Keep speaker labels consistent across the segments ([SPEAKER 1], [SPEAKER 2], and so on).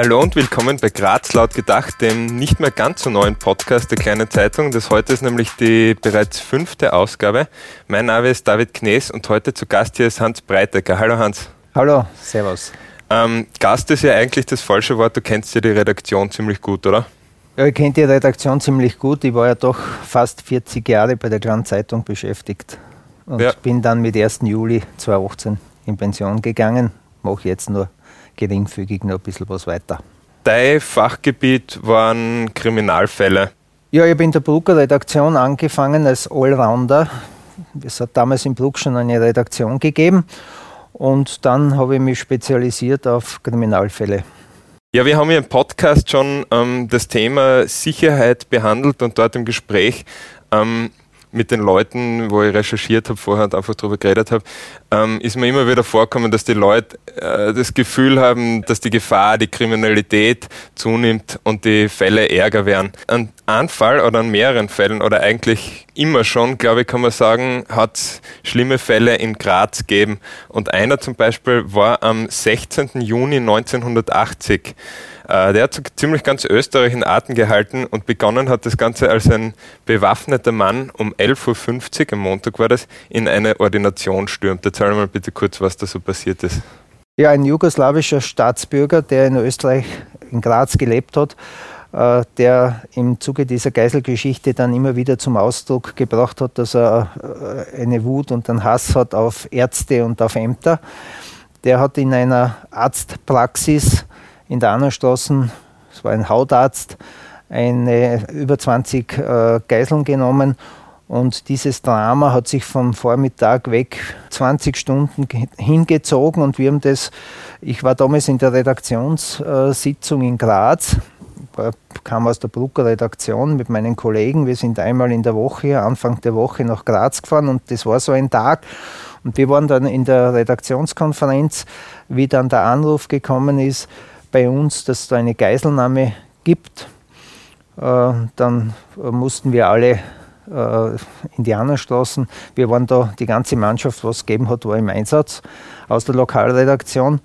[SPEAKER 1] Hallo und willkommen bei Graz laut gedacht, dem nicht mehr ganz so neuen Podcast der kleinen Zeitung. Das heute ist nämlich die bereits fünfte Ausgabe. Mein Name ist David Knees und heute zu Gast hier ist Hans Breitecker. Hallo Hans.
[SPEAKER 2] Hallo, Servus.
[SPEAKER 1] Ähm, Gast ist ja eigentlich das falsche Wort. Du kennst ja die Redaktion ziemlich gut, oder?
[SPEAKER 2] Ja, ich kenne die Redaktion ziemlich gut. Ich war ja doch fast 40 Jahre bei der Kleinen Zeitung beschäftigt und ja. bin dann mit 1. Juli 2018 in Pension gegangen. Mache jetzt nur geringfügig noch ein bisschen was weiter.
[SPEAKER 1] Dein Fachgebiet waren Kriminalfälle.
[SPEAKER 2] Ja, ich habe in der Brucker Redaktion angefangen als Allrounder. Es hat damals in Bruck schon eine Redaktion gegeben und dann habe ich mich spezialisiert auf Kriminalfälle.
[SPEAKER 1] Ja, wir haben hier im Podcast schon ähm, das Thema Sicherheit behandelt und dort im Gespräch ähm, mit den Leuten, wo ich recherchiert habe, vorher und einfach darüber geredet habe, ähm, ist mir immer wieder vorkommen, dass die Leute äh, das Gefühl haben, dass die Gefahr, die Kriminalität zunimmt und die Fälle ärger werden. An einem Fall oder an mehreren Fällen oder eigentlich immer schon, glaube ich, kann man sagen, hat es schlimme Fälle in Graz gegeben. Und einer zum Beispiel war am 16. Juni 1980. Äh, der hat so ziemlich ganz Österreich in Atem gehalten und begonnen hat das Ganze als ein bewaffneter Mann um 11.50 Uhr, am Montag war das, in eine Ordination stürmt. Erzähl mal bitte kurz, was da so passiert ist.
[SPEAKER 2] Ja, ein jugoslawischer Staatsbürger, der in Österreich, in Graz gelebt hat, äh, der im Zuge dieser Geiselgeschichte dann immer wieder zum Ausdruck gebracht hat, dass er äh, eine Wut und einen Hass hat auf Ärzte und auf Ämter. Der hat in einer Arztpraxis in der Annerstraße, es war ein Hautarzt, eine, über 20 äh, Geiseln genommen. Und dieses Drama hat sich vom Vormittag weg 20 Stunden hingezogen. Und wir haben das, ich war damals in der Redaktionssitzung in Graz, kam aus der Brucker Redaktion mit meinen Kollegen. Wir sind einmal in der Woche, Anfang der Woche nach Graz gefahren. Und das war so ein Tag. Und wir waren dann in der Redaktionskonferenz, wie dann der Anruf gekommen ist, bei uns, dass es da eine Geiselnahme gibt. Äh, dann mussten wir alle äh, Indianerstraßen, wir waren da, die ganze Mannschaft, was es gegeben hat, war im Einsatz aus der Lokalredaktion.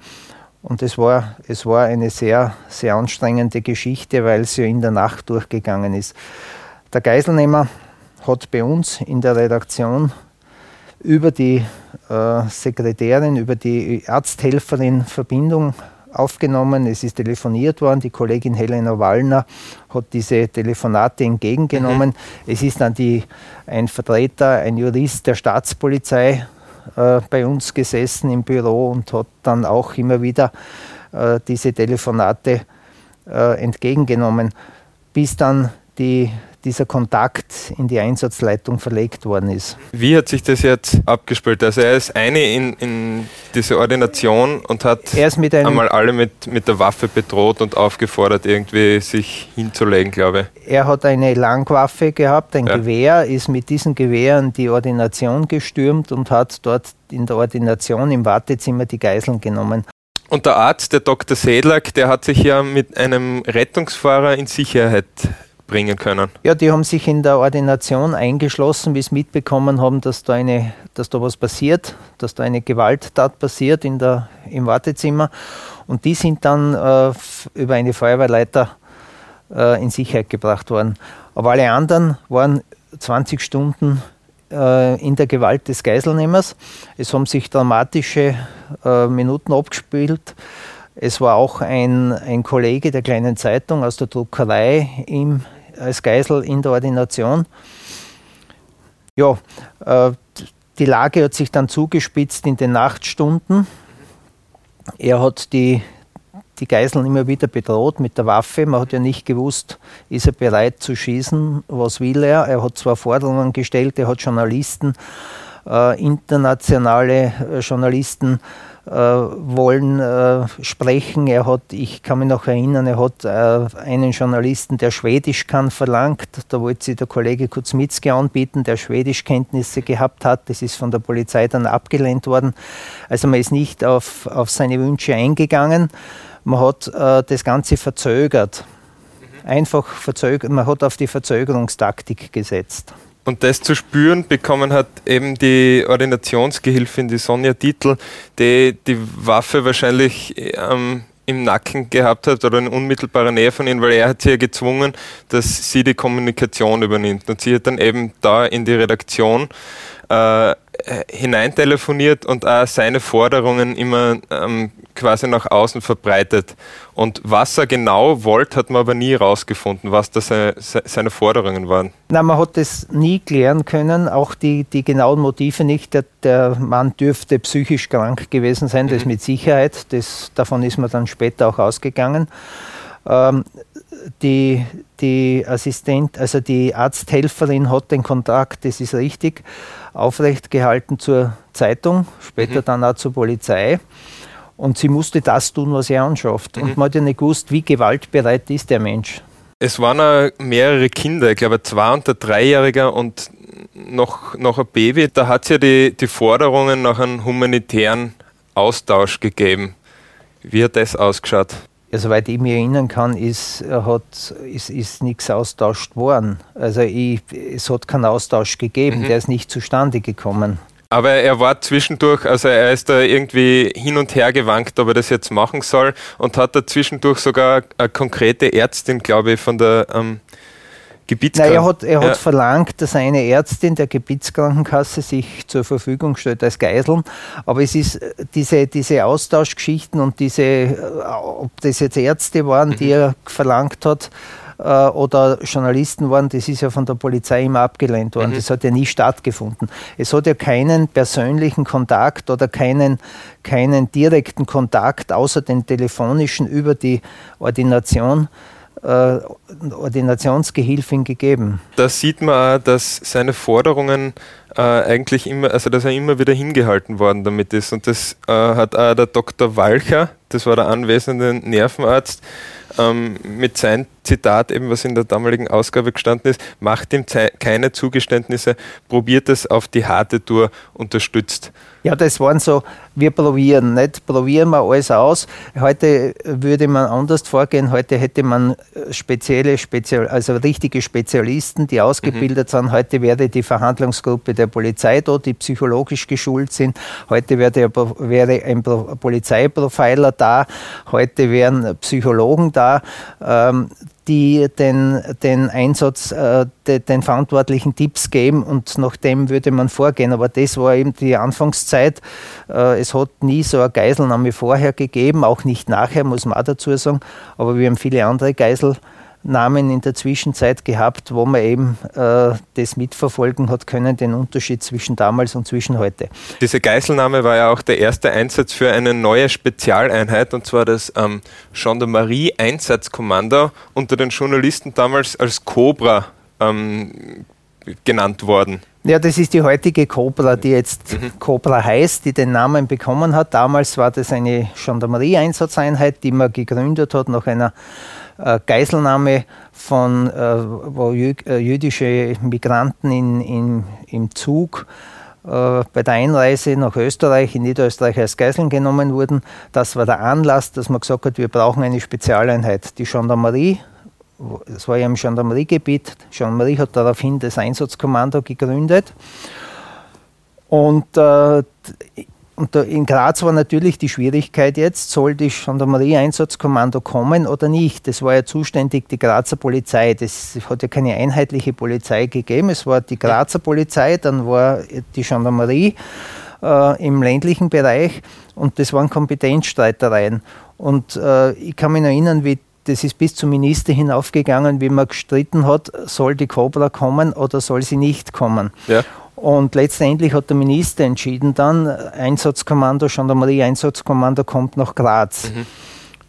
[SPEAKER 2] Und es war, es war eine sehr, sehr anstrengende Geschichte, weil es ja in der Nacht durchgegangen ist. Der Geiselnehmer hat bei uns in der Redaktion über die äh, Sekretärin, über die Arzthelferin Verbindung aufgenommen, es ist telefoniert worden, die Kollegin Helena Wallner hat diese Telefonate entgegengenommen. Mhm. Es ist dann die, ein Vertreter, ein Jurist der Staatspolizei äh, bei uns gesessen im Büro und hat dann auch immer wieder äh, diese Telefonate äh, entgegengenommen, bis dann die dieser Kontakt in die Einsatzleitung verlegt worden ist.
[SPEAKER 1] Wie hat sich das jetzt abgespielt? Also er ist eine in, in diese Ordination und hat einmal alle mit, mit der Waffe bedroht und aufgefordert, irgendwie sich hinzulegen, glaube
[SPEAKER 2] ich. Er hat eine Langwaffe gehabt, ein ja. Gewehr, ist mit diesen Gewehren die Ordination gestürmt und hat dort in der Ordination im Wartezimmer die Geiseln genommen.
[SPEAKER 1] Und der Arzt, der Dr. Sedlak, der hat sich ja mit einem Rettungsfahrer in Sicherheit bringen können?
[SPEAKER 2] Ja, die haben sich in der Ordination eingeschlossen, wie es mitbekommen haben, dass da, eine, dass da was passiert, dass da eine Gewalttat passiert in der, im Wartezimmer. Und die sind dann äh, über eine Feuerwehrleiter äh, in Sicherheit gebracht worden. Aber alle anderen waren 20 Stunden äh, in der Gewalt des Geiselnehmers. Es haben sich dramatische äh, Minuten abgespielt. Es war auch ein, ein Kollege der kleinen Zeitung aus der Druckerei im, als Geisel in der Ordination. Ja, äh, die Lage hat sich dann zugespitzt in den Nachtstunden. Er hat die, die Geiseln immer wieder bedroht mit der Waffe. Man hat ja nicht gewusst, ist er bereit zu schießen, was will er. Er hat zwar Forderungen gestellt, er hat Journalisten, äh, internationale äh, Journalisten wollen äh, sprechen. Er hat, ich kann mich noch erinnern, er hat äh, einen Journalisten, der Schwedisch kann, verlangt. Da wollte sich der Kollege Kuzmitzki anbieten, der Schwedischkenntnisse gehabt hat. Das ist von der Polizei dann abgelehnt worden. Also man ist nicht auf, auf seine Wünsche eingegangen. Man hat äh, das Ganze verzögert. Einfach verzögert. Man hat auf die Verzögerungstaktik gesetzt.
[SPEAKER 1] Und das zu spüren bekommen hat eben die Ordinationsgehilfin, die Sonja Titel, die die Waffe wahrscheinlich ähm, im Nacken gehabt hat oder in unmittelbarer Nähe von ihnen, weil er hat sie ja gezwungen, dass sie die Kommunikation übernimmt. Und sie hat dann eben da in die Redaktion äh, hineintelefoniert und auch seine Forderungen immer ähm, quasi nach außen verbreitet. Und was er genau wollte, hat man aber nie herausgefunden, was das seine, seine Forderungen waren.
[SPEAKER 2] Na, man hat das nie klären können, auch die, die genauen Motive nicht. Der, der Mann dürfte psychisch krank gewesen sein, das mhm. mit Sicherheit. Das, davon ist man dann später auch ausgegangen. Ähm, die, die Assistent, also die Arzthelferin hat den Kontakt, das ist richtig, aufrecht gehalten zur Zeitung, später mhm. dann auch zur Polizei. Und sie musste das tun, was er anschafft. Mhm. Und man hat ja nicht gewusst, wie gewaltbereit ist der Mensch.
[SPEAKER 1] Es waren auch mehrere Kinder, ich glaube zwei und ein Dreijähriger und noch, noch ein Baby. Da hat es ja die, die Forderungen nach einem humanitären Austausch gegeben. Wie hat das ausgeschaut?
[SPEAKER 2] Ja, soweit ich mich erinnern kann, ist, hat, ist, ist nichts austauscht worden. Also ich, es hat keinen Austausch gegeben, mhm. der ist nicht zustande gekommen.
[SPEAKER 1] Aber er war zwischendurch, also er ist da irgendwie hin und her gewankt, ob er das jetzt machen soll und hat da zwischendurch sogar eine konkrete Ärztin, glaube ich, von der ähm,
[SPEAKER 2] Gebietskrankenkasse. er hat, er hat ja. verlangt, dass eine Ärztin der Gebietskrankenkasse sich zur Verfügung stellt als Geiseln. Aber es ist äh, diese, diese Austauschgeschichten und diese, äh, ob das jetzt Ärzte waren, die mhm. er verlangt hat, äh, oder Journalisten waren, das ist ja von der Polizei immer abgelehnt worden. Mhm. Das hat ja nie stattgefunden. Es hat ja keinen persönlichen Kontakt oder keinen, keinen direkten Kontakt außer den telefonischen über die Ordination äh, Ordinationsgehilfin gegeben.
[SPEAKER 1] Da sieht man auch, dass seine Forderungen äh, eigentlich immer, also dass er immer wieder hingehalten worden damit ist. Und das äh, hat auch der Dr. Walcher, das war der anwesende Nervenarzt, ähm, mit seinem Zitat, eben was in der damaligen Ausgabe gestanden ist, macht ihm keine Zugeständnisse, probiert es auf die harte Tour, unterstützt.
[SPEAKER 2] Ja, das waren so, wir probieren, nicht probieren wir alles aus. Heute würde man anders vorgehen, heute hätte man spezielle, spezial, also richtige Spezialisten, die ausgebildet mhm. sind. Heute wäre die Verhandlungsgruppe der Polizei da, die psychologisch geschult sind. Heute wäre, wäre ein Polizeiprofiler da, heute wären Psychologen da. Ähm, die den, den Einsatz, äh, de, den Verantwortlichen Tipps geben und nach dem würde man vorgehen. Aber das war eben die Anfangszeit. Äh, es hat nie so eine Geiselnahme vorher gegeben, auch nicht nachher, muss man auch dazu sagen. Aber wir haben viele andere Geisel. Namen in der Zwischenzeit gehabt, wo man eben äh, das mitverfolgen hat können, den Unterschied zwischen damals und zwischen heute.
[SPEAKER 1] Diese Geiselnahme war ja auch der erste Einsatz für eine neue Spezialeinheit, und zwar das ähm, Gendarmerie-Einsatzkommando unter den Journalisten damals als Cobra ähm, genannt worden.
[SPEAKER 2] Ja, das ist die heutige Cobra, die jetzt mhm. Cobra heißt, die den Namen bekommen hat. Damals war das eine Gendarmerie-Einsatzeinheit, die man gegründet hat nach einer Geiselnahme von, äh, wo jü äh, jüdische Migranten in, in, im Zug äh, bei der Einreise nach Österreich, in Niederösterreich als Geiseln genommen wurden. Das war der Anlass, dass man gesagt hat, wir brauchen eine Spezialeinheit. Die Gendarmerie, das war ja im Gendarmeriegebiet, Gendarmerie hat daraufhin das Einsatzkommando gegründet. Und äh, und in Graz war natürlich die Schwierigkeit jetzt, soll die Gendarmerie-Einsatzkommando kommen oder nicht. Das war ja zuständig die Grazer Polizei. Das hat ja keine einheitliche Polizei gegeben. Es war die Grazer Polizei, dann war die Gendarmerie äh, im ländlichen Bereich und das waren Kompetenzstreitereien. Und äh, ich kann mich erinnern, wie das ist bis zum Minister hinaufgegangen, wie man gestritten hat, soll die Cobra kommen oder soll sie nicht kommen. Ja. Und letztendlich hat der Minister entschieden dann, Einsatzkommando, Gendarmerie-Einsatzkommando kommt nach Graz. Mhm.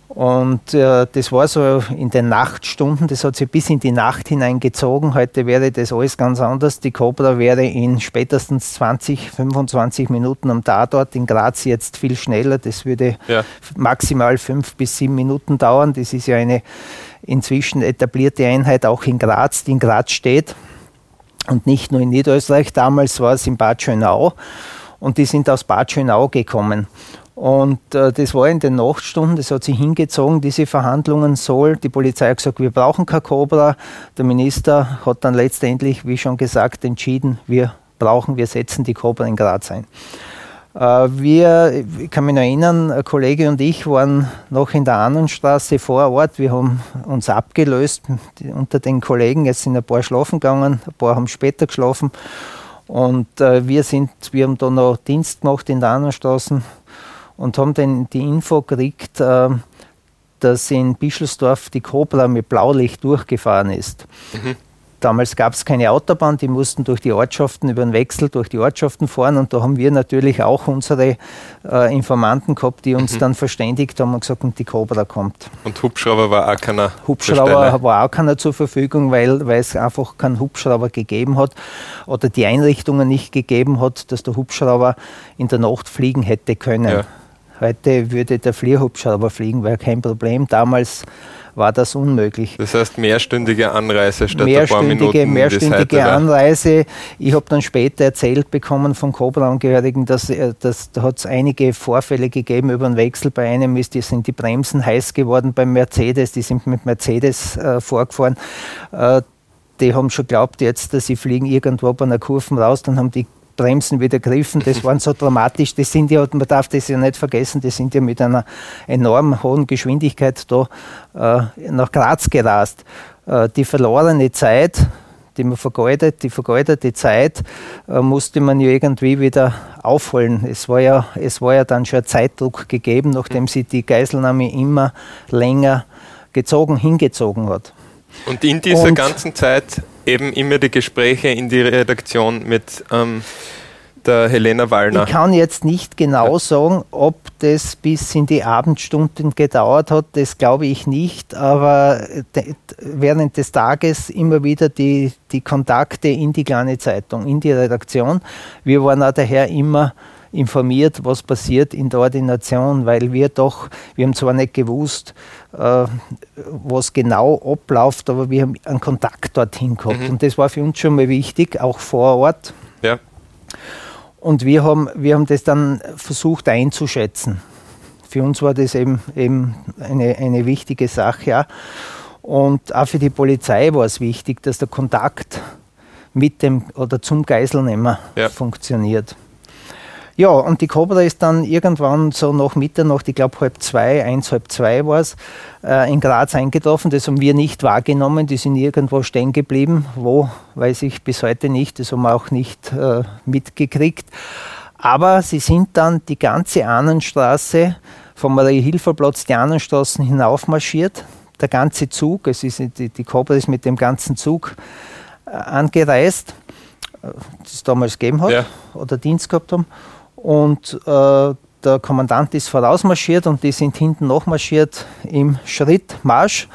[SPEAKER 2] Und äh, das war so in den Nachtstunden, das hat sich bis in die Nacht hineingezogen. Heute wäre das alles ganz anders. Die Cobra wäre in spätestens 20, 25 Minuten am Tatort. In Graz jetzt viel schneller. Das würde ja. maximal fünf bis sieben Minuten dauern. Das ist ja eine inzwischen etablierte Einheit auch in Graz, die in Graz steht und nicht nur in Niederösterreich. Damals war es in Bad Schönau und die sind aus Bad Schönau gekommen. Und äh, das war in den Nachtstunden, das hat sich hingezogen, diese Verhandlungen soll. Die Polizei hat gesagt, wir brauchen kein Cobra. Der Minister hat dann letztendlich, wie schon gesagt, entschieden, wir brauchen, wir setzen die Cobra in Graz ein. Äh, wir, ich kann mich noch erinnern, ein Kollege und ich waren noch in der Annenstraße vor Ort. Wir haben uns abgelöst unter den Kollegen. Es sind ein paar schlafen gegangen, ein paar haben später geschlafen. Und äh, wir, sind, wir haben da noch Dienst gemacht in der Annenstraße und haben dann die Info gekriegt, äh, dass in Bischelsdorf die Cobra mit Blaulicht durchgefahren ist. Mhm. Damals gab es keine Autobahn, die mussten durch die Ortschaften, über den Wechsel durch die Ortschaften fahren und da haben wir natürlich auch unsere äh, Informanten gehabt, die uns mhm. dann verständigt haben und gesagt haben, die Cobra kommt.
[SPEAKER 1] Und Hubschrauber war auch keiner
[SPEAKER 2] Hubschrauber war auch keiner zur Verfügung, weil, es einfach keinen Hubschrauber gegeben hat oder die Einrichtungen nicht gegeben hat, dass der Hubschrauber in der Nacht fliegen hätte können. Ja. Heute würde der Flierhubschrauber fliegen, wäre kein Problem. Damals war das unmöglich.
[SPEAKER 1] Das heißt mehrstündige Anreise statt
[SPEAKER 2] mehrstündige, ein paar Minuten. Mehrstündige Anreise. Ich habe dann später erzählt bekommen von Cobra-Angehörigen, dass, äh, dass da hat es einige Vorfälle gegeben über den Wechsel. Bei einem ist, die sind die Bremsen heiß geworden beim Mercedes, die sind mit Mercedes äh, vorgefahren. Äh, die haben schon geglaubt jetzt, dass sie fliegen irgendwo bei einer Kurve raus, dann haben die Bremsen wieder griffen. Das waren so dramatisch. Das sind ja, man darf das ja nicht vergessen, die sind ja mit einer enorm hohen Geschwindigkeit da äh, nach Graz gerast. Äh, die verlorene Zeit, die man vergeudet, die vergeudete Zeit äh, musste man ja irgendwie wieder aufholen. Es war ja, es war ja dann schon Zeitdruck gegeben, nachdem sie die Geiselnahme immer länger gezogen, hingezogen hat.
[SPEAKER 1] Und in dieser Und ganzen Zeit eben immer die Gespräche in die Redaktion mit ähm, der Helena Wallner.
[SPEAKER 2] Ich kann jetzt nicht genau sagen, ob das bis in die Abendstunden gedauert hat, das glaube ich nicht, aber während des Tages immer wieder die, die Kontakte in die kleine Zeitung, in die Redaktion. Wir waren auch daher immer informiert, was passiert in der Ordination, weil wir doch, wir haben zwar nicht gewusst, äh, was genau abläuft, aber wir haben einen Kontakt dorthin gehabt. Mhm. Und das war für uns schon mal wichtig, auch vor Ort. Ja. Und wir haben, wir haben das dann versucht einzuschätzen. Für uns war das eben, eben eine, eine wichtige Sache. Ja. Und auch für die Polizei war es wichtig, dass der Kontakt mit dem oder zum Geiselnehmer ja. funktioniert. Ja, und die Cobra ist dann irgendwann so nach Mitternacht, ich glaube halb zwei, eins, halb zwei war es, äh, in Graz eingetroffen. Das haben wir nicht wahrgenommen. Die sind irgendwo stehen geblieben. Wo, weiß ich bis heute nicht. Das haben wir auch nicht äh, mitgekriegt. Aber sie sind dann die ganze Ahnenstraße vom Marie-Hilfer-Platz die Ahnenstraßen hinaufmarschiert. Der ganze Zug, es ist, die, die Cobra ist mit dem ganzen Zug äh, angereist, äh, das es damals gegeben hat ja. oder Dienst gehabt haben. Und äh, der Kommandant ist vorausmarschiert und die sind hinten nachmarschiert im Schrittmarsch.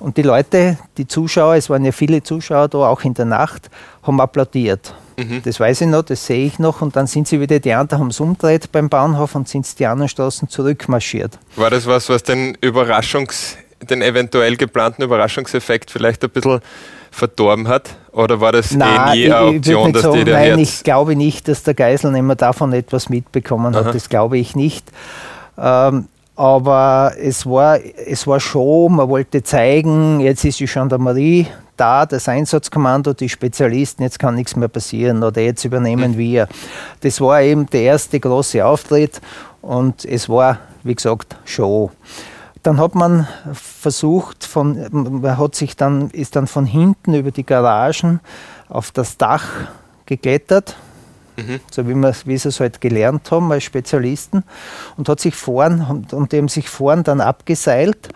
[SPEAKER 2] Und die Leute, die Zuschauer, es waren ja viele Zuschauer da, auch in der Nacht, haben applaudiert. Mhm. Das weiß ich noch, das sehe ich noch. Und dann sind sie wieder, die anderen haben es umgedreht beim Bahnhof und sind die anderen Straßen zurückmarschiert.
[SPEAKER 1] War das was, was den Überraschungs-, den eventuell geplanten Überraschungseffekt vielleicht ein bisschen verdorben hat? Oder war das
[SPEAKER 2] nein, eh nie eine Option, dass sagen, die der Nein, ich glaube nicht, dass der Geiselnehmer davon etwas mitbekommen hat. Aha. Das glaube ich nicht. Ähm, aber es war, es war schon, man wollte zeigen, jetzt ist die Gendarmerie da, das Einsatzkommando, die Spezialisten, jetzt kann nichts mehr passieren oder jetzt übernehmen mhm. wir. Das war eben der erste große Auftritt und es war, wie gesagt, Show. Dann hat man versucht, von, man hat sich dann, ist dann von hinten über die Garagen auf das Dach geklettert, mhm. so wie, wir, wie sie es halt gelernt haben als Spezialisten, und hat sich vorn, und, und die haben sich vorn dann abgeseilt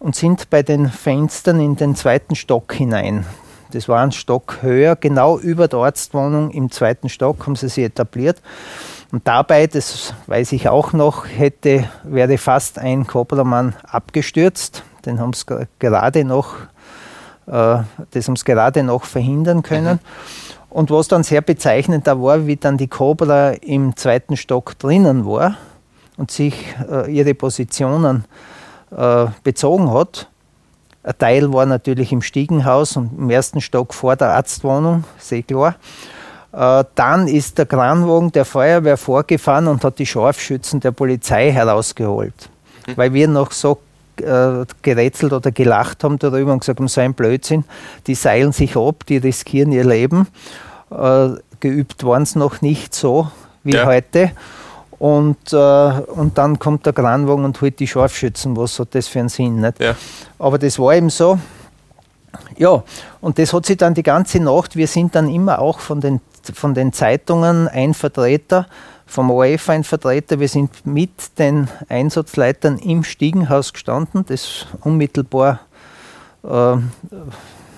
[SPEAKER 2] und sind bei den Fenstern in den zweiten Stock hinein. Das war ein Stock höher, genau über der Arztwohnung im zweiten Stock haben sie sich etabliert. Und dabei, das weiß ich auch noch, hätte, wäre fast ein Koppelmann abgestürzt. Den haben sie gerade noch, äh, das haben sie gerade noch verhindern können. Mhm. Und was dann sehr bezeichnend da war, wie dann die Cobra im zweiten Stock drinnen war und sich äh, ihre Positionen äh, bezogen hat. Ein Teil war natürlich im Stiegenhaus und im ersten Stock vor der Arztwohnung, sehr klar. Äh, dann ist der Kranwagen der Feuerwehr vorgefahren und hat die Scharfschützen der Polizei herausgeholt. Mhm. Weil wir noch so äh, gerätselt oder gelacht haben darüber und gesagt haben, so ein Blödsinn, die seilen sich ab, die riskieren ihr Leben. Äh, geübt waren es noch nicht so wie ja. heute. Und, äh, und dann kommt der Kranwagen und holt die Scharfschützen. Was hat das für einen Sinn? Nicht?
[SPEAKER 1] Ja.
[SPEAKER 2] Aber das war eben so. Ja, und das hat sich dann die ganze Nacht, wir sind dann immer auch von den, von den Zeitungen ein Vertreter, vom ORF ein Vertreter, wir sind mit den Einsatzleitern im Stiegenhaus gestanden, das unmittelbar äh,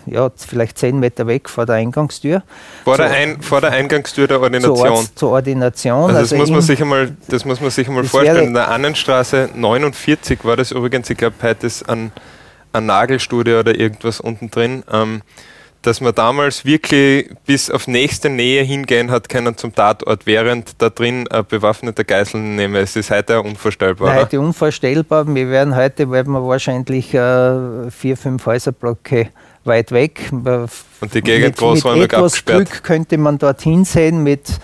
[SPEAKER 2] ja, vielleicht zehn Meter weg vor der Eingangstür.
[SPEAKER 1] Vor, der, Ein, vor der Eingangstür der Ordination.
[SPEAKER 2] Zur, Ort, zur Ordination.
[SPEAKER 1] Also, das, also muss man sich einmal, das muss man sich einmal vorstellen. In der Annenstraße 49 war das übrigens, ich glaube, heute ist ein, ein Nagelstudio oder irgendwas unten drin. Ähm, dass man damals wirklich bis auf nächste Nähe hingehen hat können zum Tatort, während da drin ein bewaffneter Geiseln nehme. Es ist heute unvorstellbar.
[SPEAKER 2] Heute unvorstellbar. Wir werden heute, werden wir wahrscheinlich äh, vier, fünf Häuserblöcke weit weg.
[SPEAKER 1] Und die Gegend großräumig
[SPEAKER 2] mit etwas abgesperrt. Glück könnte man dorthin sehen, mit,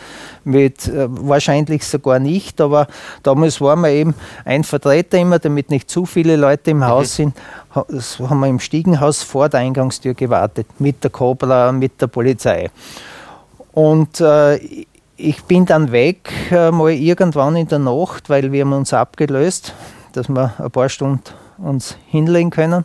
[SPEAKER 2] mit äh, wahrscheinlich sogar nicht, aber damals waren wir eben ein Vertreter immer, damit nicht zu viele Leute im Haus mhm. sind, haben wir im Stiegenhaus vor der Eingangstür gewartet, mit der Cobra, mit der Polizei. Und äh, ich bin dann weg, äh, mal irgendwann in der Nacht, weil wir haben uns abgelöst, dass wir ein paar Stunden uns hinlegen können.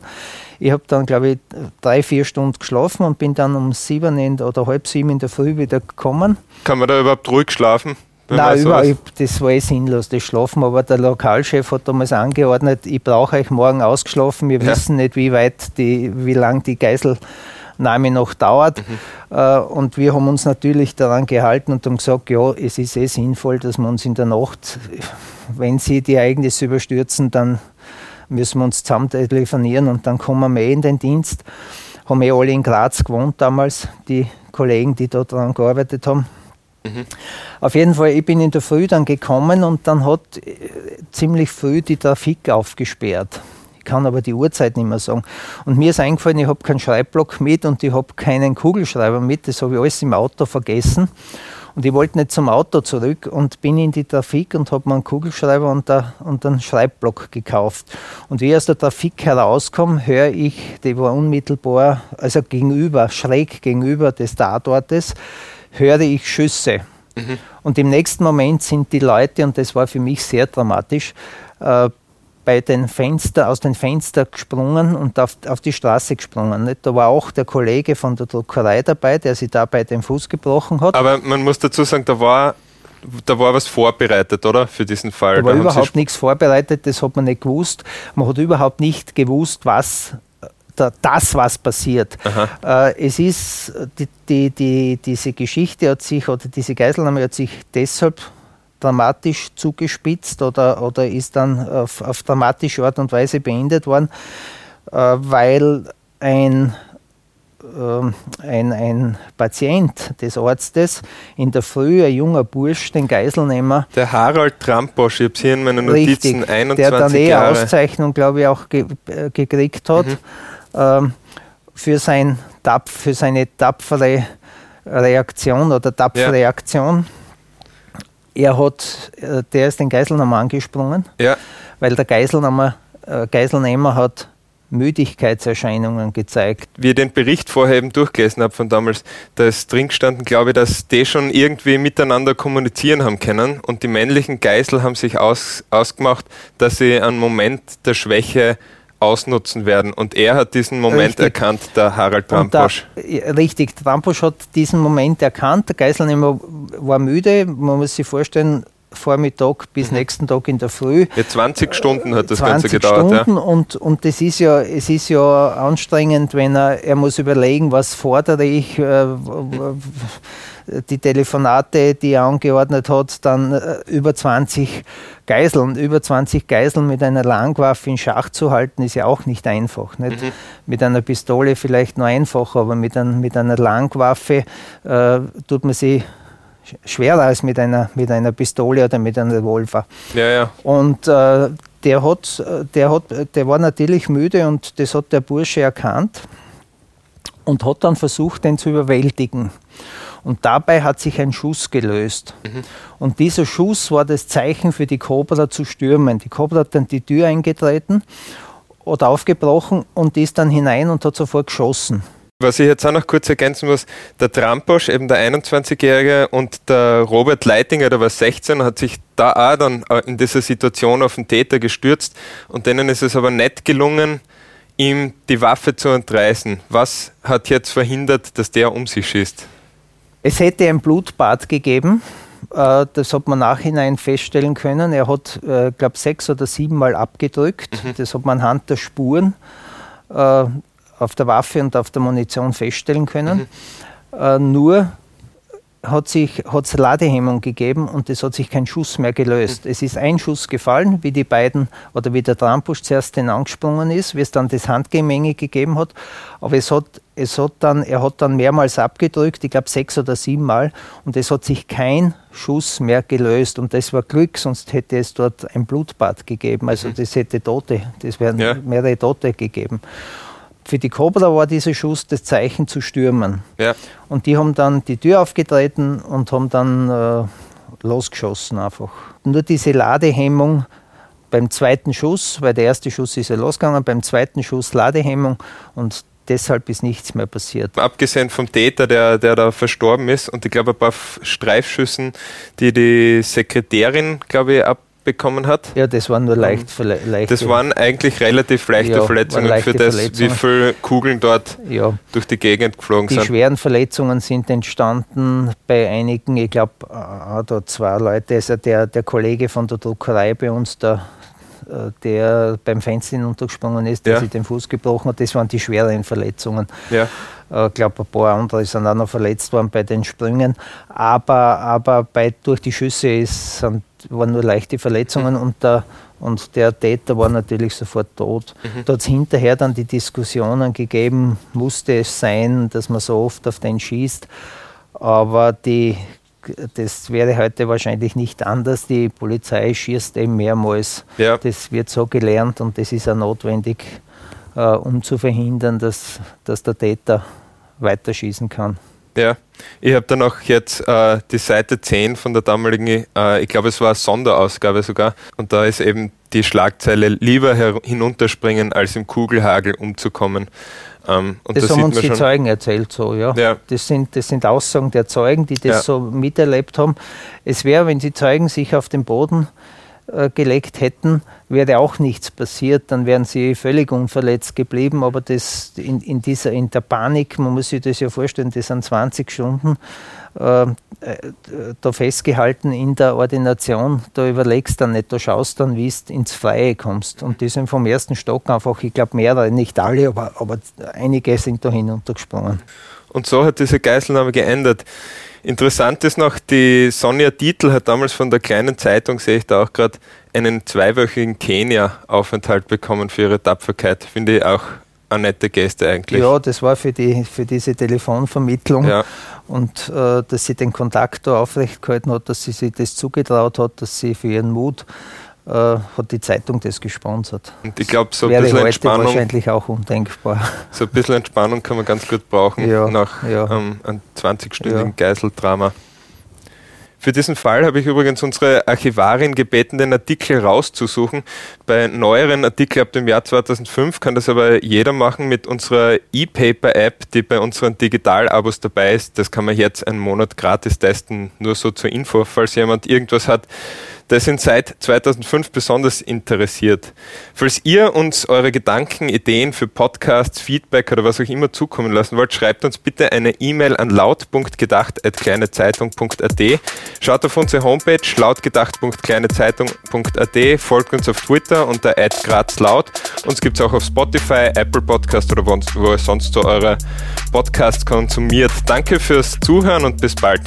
[SPEAKER 2] Ich habe dann, glaube ich, drei, vier Stunden geschlafen und bin dann um sieben oder halb sieben in der Früh wieder gekommen.
[SPEAKER 1] Kann man da überhaupt ruhig schlafen?
[SPEAKER 2] Nein, überall, das war eh sinnlos, das Schlafen. Aber der Lokalchef hat damals angeordnet, ich brauche euch morgen ausgeschlafen. Wir ja. wissen nicht, wie weit, die, wie lang die Geiselnahme noch dauert. Mhm. Äh, und wir haben uns natürlich daran gehalten und haben gesagt, ja, es ist eh sinnvoll, dass wir uns in der Nacht, wenn sie die Ereignisse überstürzen, dann müssen wir uns zusammen telefonieren und dann kommen wir eh in den Dienst. Haben eh alle in Graz gewohnt damals, die Kollegen, die da dran gearbeitet haben. Mhm. Auf jeden Fall, ich bin in der Früh dann gekommen und dann hat äh, ziemlich früh die Trafik aufgesperrt. Ich kann aber die Uhrzeit nicht mehr sagen. Und mir ist eingefallen, ich habe keinen Schreibblock mit und ich habe keinen Kugelschreiber mit. Das habe ich alles im Auto vergessen. Und ich wollte nicht zum Auto zurück und bin in die Trafik und habe mir einen Kugelschreiber und, da, und einen Schreibblock gekauft. Und wie ich aus der Trafik herauskomme, höre ich, die war unmittelbar, also gegenüber, schräg gegenüber des Tatortes, höre ich Schüsse. Mhm. Und im nächsten Moment sind die Leute, und das war für mich sehr dramatisch, äh, bei den Fenster, aus den Fenstern gesprungen und auf, auf die Straße gesprungen. Nicht? Da war auch der Kollege von der Druckerei dabei, der sich dabei den Fuß gebrochen hat.
[SPEAKER 1] Aber man muss dazu sagen, da war, da war was vorbereitet, oder? Für diesen Fall.
[SPEAKER 2] Da war da überhaupt nichts vorbereitet, das hat man nicht gewusst. Man hat überhaupt nicht gewusst, was das, was passiert. Äh, es ist, die, die, die, diese Geschichte hat sich, oder diese Geiselnahme hat sich deshalb dramatisch zugespitzt oder, oder ist dann auf, auf dramatische Art und Weise beendet worden, äh, weil ein, äh, ein, ein Patient des Arztes in der Früh, ein junger Bursch, den Geiselnehmer.
[SPEAKER 1] Der Harald Tramposch, ich habe hier in meinen Notizen,
[SPEAKER 2] richtig, 21 der dann eh eine Auszeichnung, glaube ich, auch ge äh, gekriegt hat, mhm. ähm, für, sein, für seine tapfere Reaktion oder tapfere ja. Er hat, äh, der ist den Geiselnehmer angesprungen,
[SPEAKER 1] ja.
[SPEAKER 2] weil der Geiselnehmer, äh, Geiselnehmer hat Müdigkeitserscheinungen gezeigt.
[SPEAKER 1] Wie ich den Bericht vorher eben durchgelesen habe von damals, da ist drin gestanden, glaube ich, dass die schon irgendwie miteinander kommunizieren haben können und die männlichen Geisel haben sich aus, ausgemacht, dass sie einen Moment der Schwäche ausnutzen werden. Und er hat diesen Moment richtig. erkannt, der Harald Tramposch.
[SPEAKER 2] Da, richtig, Tramposch hat diesen Moment erkannt. Der Geiselnehmer war müde. Man muss sich vorstellen, Vormittag bis mhm. nächsten Tag in der Früh.
[SPEAKER 1] Ja, 20 Stunden hat das Ganze gedauert.
[SPEAKER 2] Stunden ja. und, und das ist ja, es ist ja anstrengend, wenn er, er muss überlegen, was fordere ich, äh, die Telefonate, die er angeordnet hat, dann äh, über 20 Geiseln, über 20 Geiseln mit einer Langwaffe in Schach zu halten, ist ja auch nicht einfach. Nicht? Mhm. Mit einer Pistole vielleicht nur einfach, aber mit, ein, mit einer Langwaffe äh, tut man sie schwerer als mit einer, mit einer Pistole oder mit einem Revolver.
[SPEAKER 1] Ja, ja.
[SPEAKER 2] Und äh, der, hat, der, hat, der war natürlich müde und das hat der Bursche erkannt und hat dann versucht, den zu überwältigen. Und dabei hat sich ein Schuss gelöst. Mhm. Und dieser Schuss war das Zeichen für die Cobra zu stürmen. Die Cobra hat dann die Tür eingetreten oder aufgebrochen und ist dann hinein und hat sofort geschossen.
[SPEAKER 1] Was ich jetzt auch noch kurz ergänzen muss, der Tramposch, eben der 21-Jährige und der Robert Leitinger, der war 16, hat sich da auch dann äh, in dieser Situation auf den Täter gestürzt und denen ist es aber nicht gelungen, ihm die Waffe zu entreißen. Was hat jetzt verhindert, dass der um sich schießt?
[SPEAKER 2] Es hätte ein Blutbad gegeben. Äh, das hat man nachhinein feststellen können. Er hat, äh, glaube sechs oder sieben Mal abgedrückt. Mhm. Das hat man anhand der Spuren äh, auf der Waffe und auf der Munition feststellen können. Mhm. Nur hat es Ladehemmung gegeben und es hat sich kein Schuss mehr gelöst. Es ist ein Schuss gefallen, wie die beiden oder wie der Trampusch zuerst den angesprungen ist, wie es dann das Handgemenge gegeben hat. Aber es hat, es hat dann, er hat dann mehrmals abgedrückt, ich glaube sechs oder sieben Mal, und es hat sich kein Schuss mehr gelöst. Und das war Glück, sonst hätte es dort ein Blutbad gegeben. Also mhm. das hätte Tote, das wären ja. mehrere Tote gegeben für die Cobra war dieser Schuss das Zeichen zu stürmen. Ja. Und die haben dann die Tür aufgetreten und haben dann äh, losgeschossen einfach. Nur diese Ladehemmung beim zweiten Schuss, weil der erste Schuss ist ja losgegangen, beim zweiten Schuss Ladehemmung und deshalb ist nichts mehr passiert.
[SPEAKER 1] Abgesehen vom Täter, der, der da verstorben ist und ich glaube ein paar Streifschüssen, die die Sekretärin, glaube ich, ab bekommen hat.
[SPEAKER 2] Ja, das waren nur leicht,
[SPEAKER 1] leichte. Das waren eigentlich relativ leichte ja, Verletzungen leichte für das, Verletzungen. wie viele Kugeln dort ja. durch die Gegend geflogen
[SPEAKER 2] die
[SPEAKER 1] sind.
[SPEAKER 2] Die schweren Verletzungen sind entstanden bei einigen, ich glaube, da zwei Leute, also der, der Kollege von der Druckerei bei uns, der, der beim Fernsehen untergesprungen ist, der ja. sich den Fuß gebrochen hat, das waren die schweren Verletzungen. Ja. Ich äh, glaube, ein paar andere sind auch noch verletzt worden bei den Sprüngen. Aber, aber bei, durch die Schüsse ist, sind waren nur leichte Verletzungen und der, und der Täter war natürlich sofort tot. Mhm. Da hat es hinterher dann die Diskussionen gegeben, musste es sein, dass man so oft auf den schießt. Aber die, das wäre heute wahrscheinlich nicht anders. Die Polizei schießt eben mehrmals. Ja. Das wird so gelernt und das ist auch notwendig, äh, um zu verhindern, dass, dass der Täter weiterschießen kann.
[SPEAKER 1] Ja, ich habe dann auch jetzt äh, die Seite 10 von der damaligen, äh, ich glaube es war eine Sonderausgabe sogar, und da ist eben die Schlagzeile lieber hinunterspringen, als im Kugelhagel umzukommen.
[SPEAKER 2] Ähm, das da haben uns die Zeugen erzählt, so, ja. ja. Das, sind, das sind Aussagen der Zeugen, die das ja. so miterlebt haben. Es wäre, wenn die Zeugen sich auf den Boden äh, gelegt hätten, wäre auch nichts passiert, dann wären sie völlig unverletzt geblieben. Aber das in, in, dieser, in der Panik, man muss sich das ja vorstellen, das sind 20 Stunden äh, äh, da festgehalten in der Ordination, da überlegst dann nicht, da schaust dann, wie du ins Freie kommst. Und die sind vom ersten Stock einfach, ich glaube mehrere, nicht alle, aber, aber einige sind da hinuntergesprungen.
[SPEAKER 1] Und so hat diese Geiselnahme geändert. Interessant ist noch, die Sonja Dietl hat damals von der kleinen Zeitung, sehe ich da auch gerade, einen zweiwöchigen Kenia-Aufenthalt bekommen für ihre Tapferkeit. Finde ich auch eine nette Geste eigentlich.
[SPEAKER 2] Ja, das war für, die, für diese Telefonvermittlung ja. und äh, dass sie den Kontakt da aufrecht gehalten hat, dass sie sich das zugetraut hat, dass sie für ihren Mut äh, hat die Zeitung das gesponsert.
[SPEAKER 1] Und ich glaube, so ein bisschen heute Entspannung.
[SPEAKER 2] wahrscheinlich auch undenkbar.
[SPEAKER 1] So ein bisschen Entspannung kann man ganz gut brauchen ja, nach ja. Ähm, einem 20-stündigen ja. Geiseldrama. Für diesen Fall habe ich übrigens unsere Archivarin gebeten, den Artikel rauszusuchen. Bei neueren Artikeln ab dem Jahr 2005 kann das aber jeder machen mit unserer E-Paper-App, die bei unseren Digital-Abos dabei ist. Das kann man jetzt einen Monat gratis testen, nur so zur Info, falls jemand irgendwas hat, das sind seit 2005 besonders interessiert. Falls ihr uns eure Gedanken, Ideen für Podcasts, Feedback oder was auch immer zukommen lassen wollt, schreibt uns bitte eine E-Mail an laut.gedacht.kleinezeitung.at. Schaut auf unsere Homepage lautgedacht.kleinezeitung.at, folgt uns auf Twitter unter @grazlaut. Uns gibt es auch auf Spotify, Apple Podcast oder wo ihr sonst so eure Podcasts konsumiert. Danke fürs Zuhören und bis bald.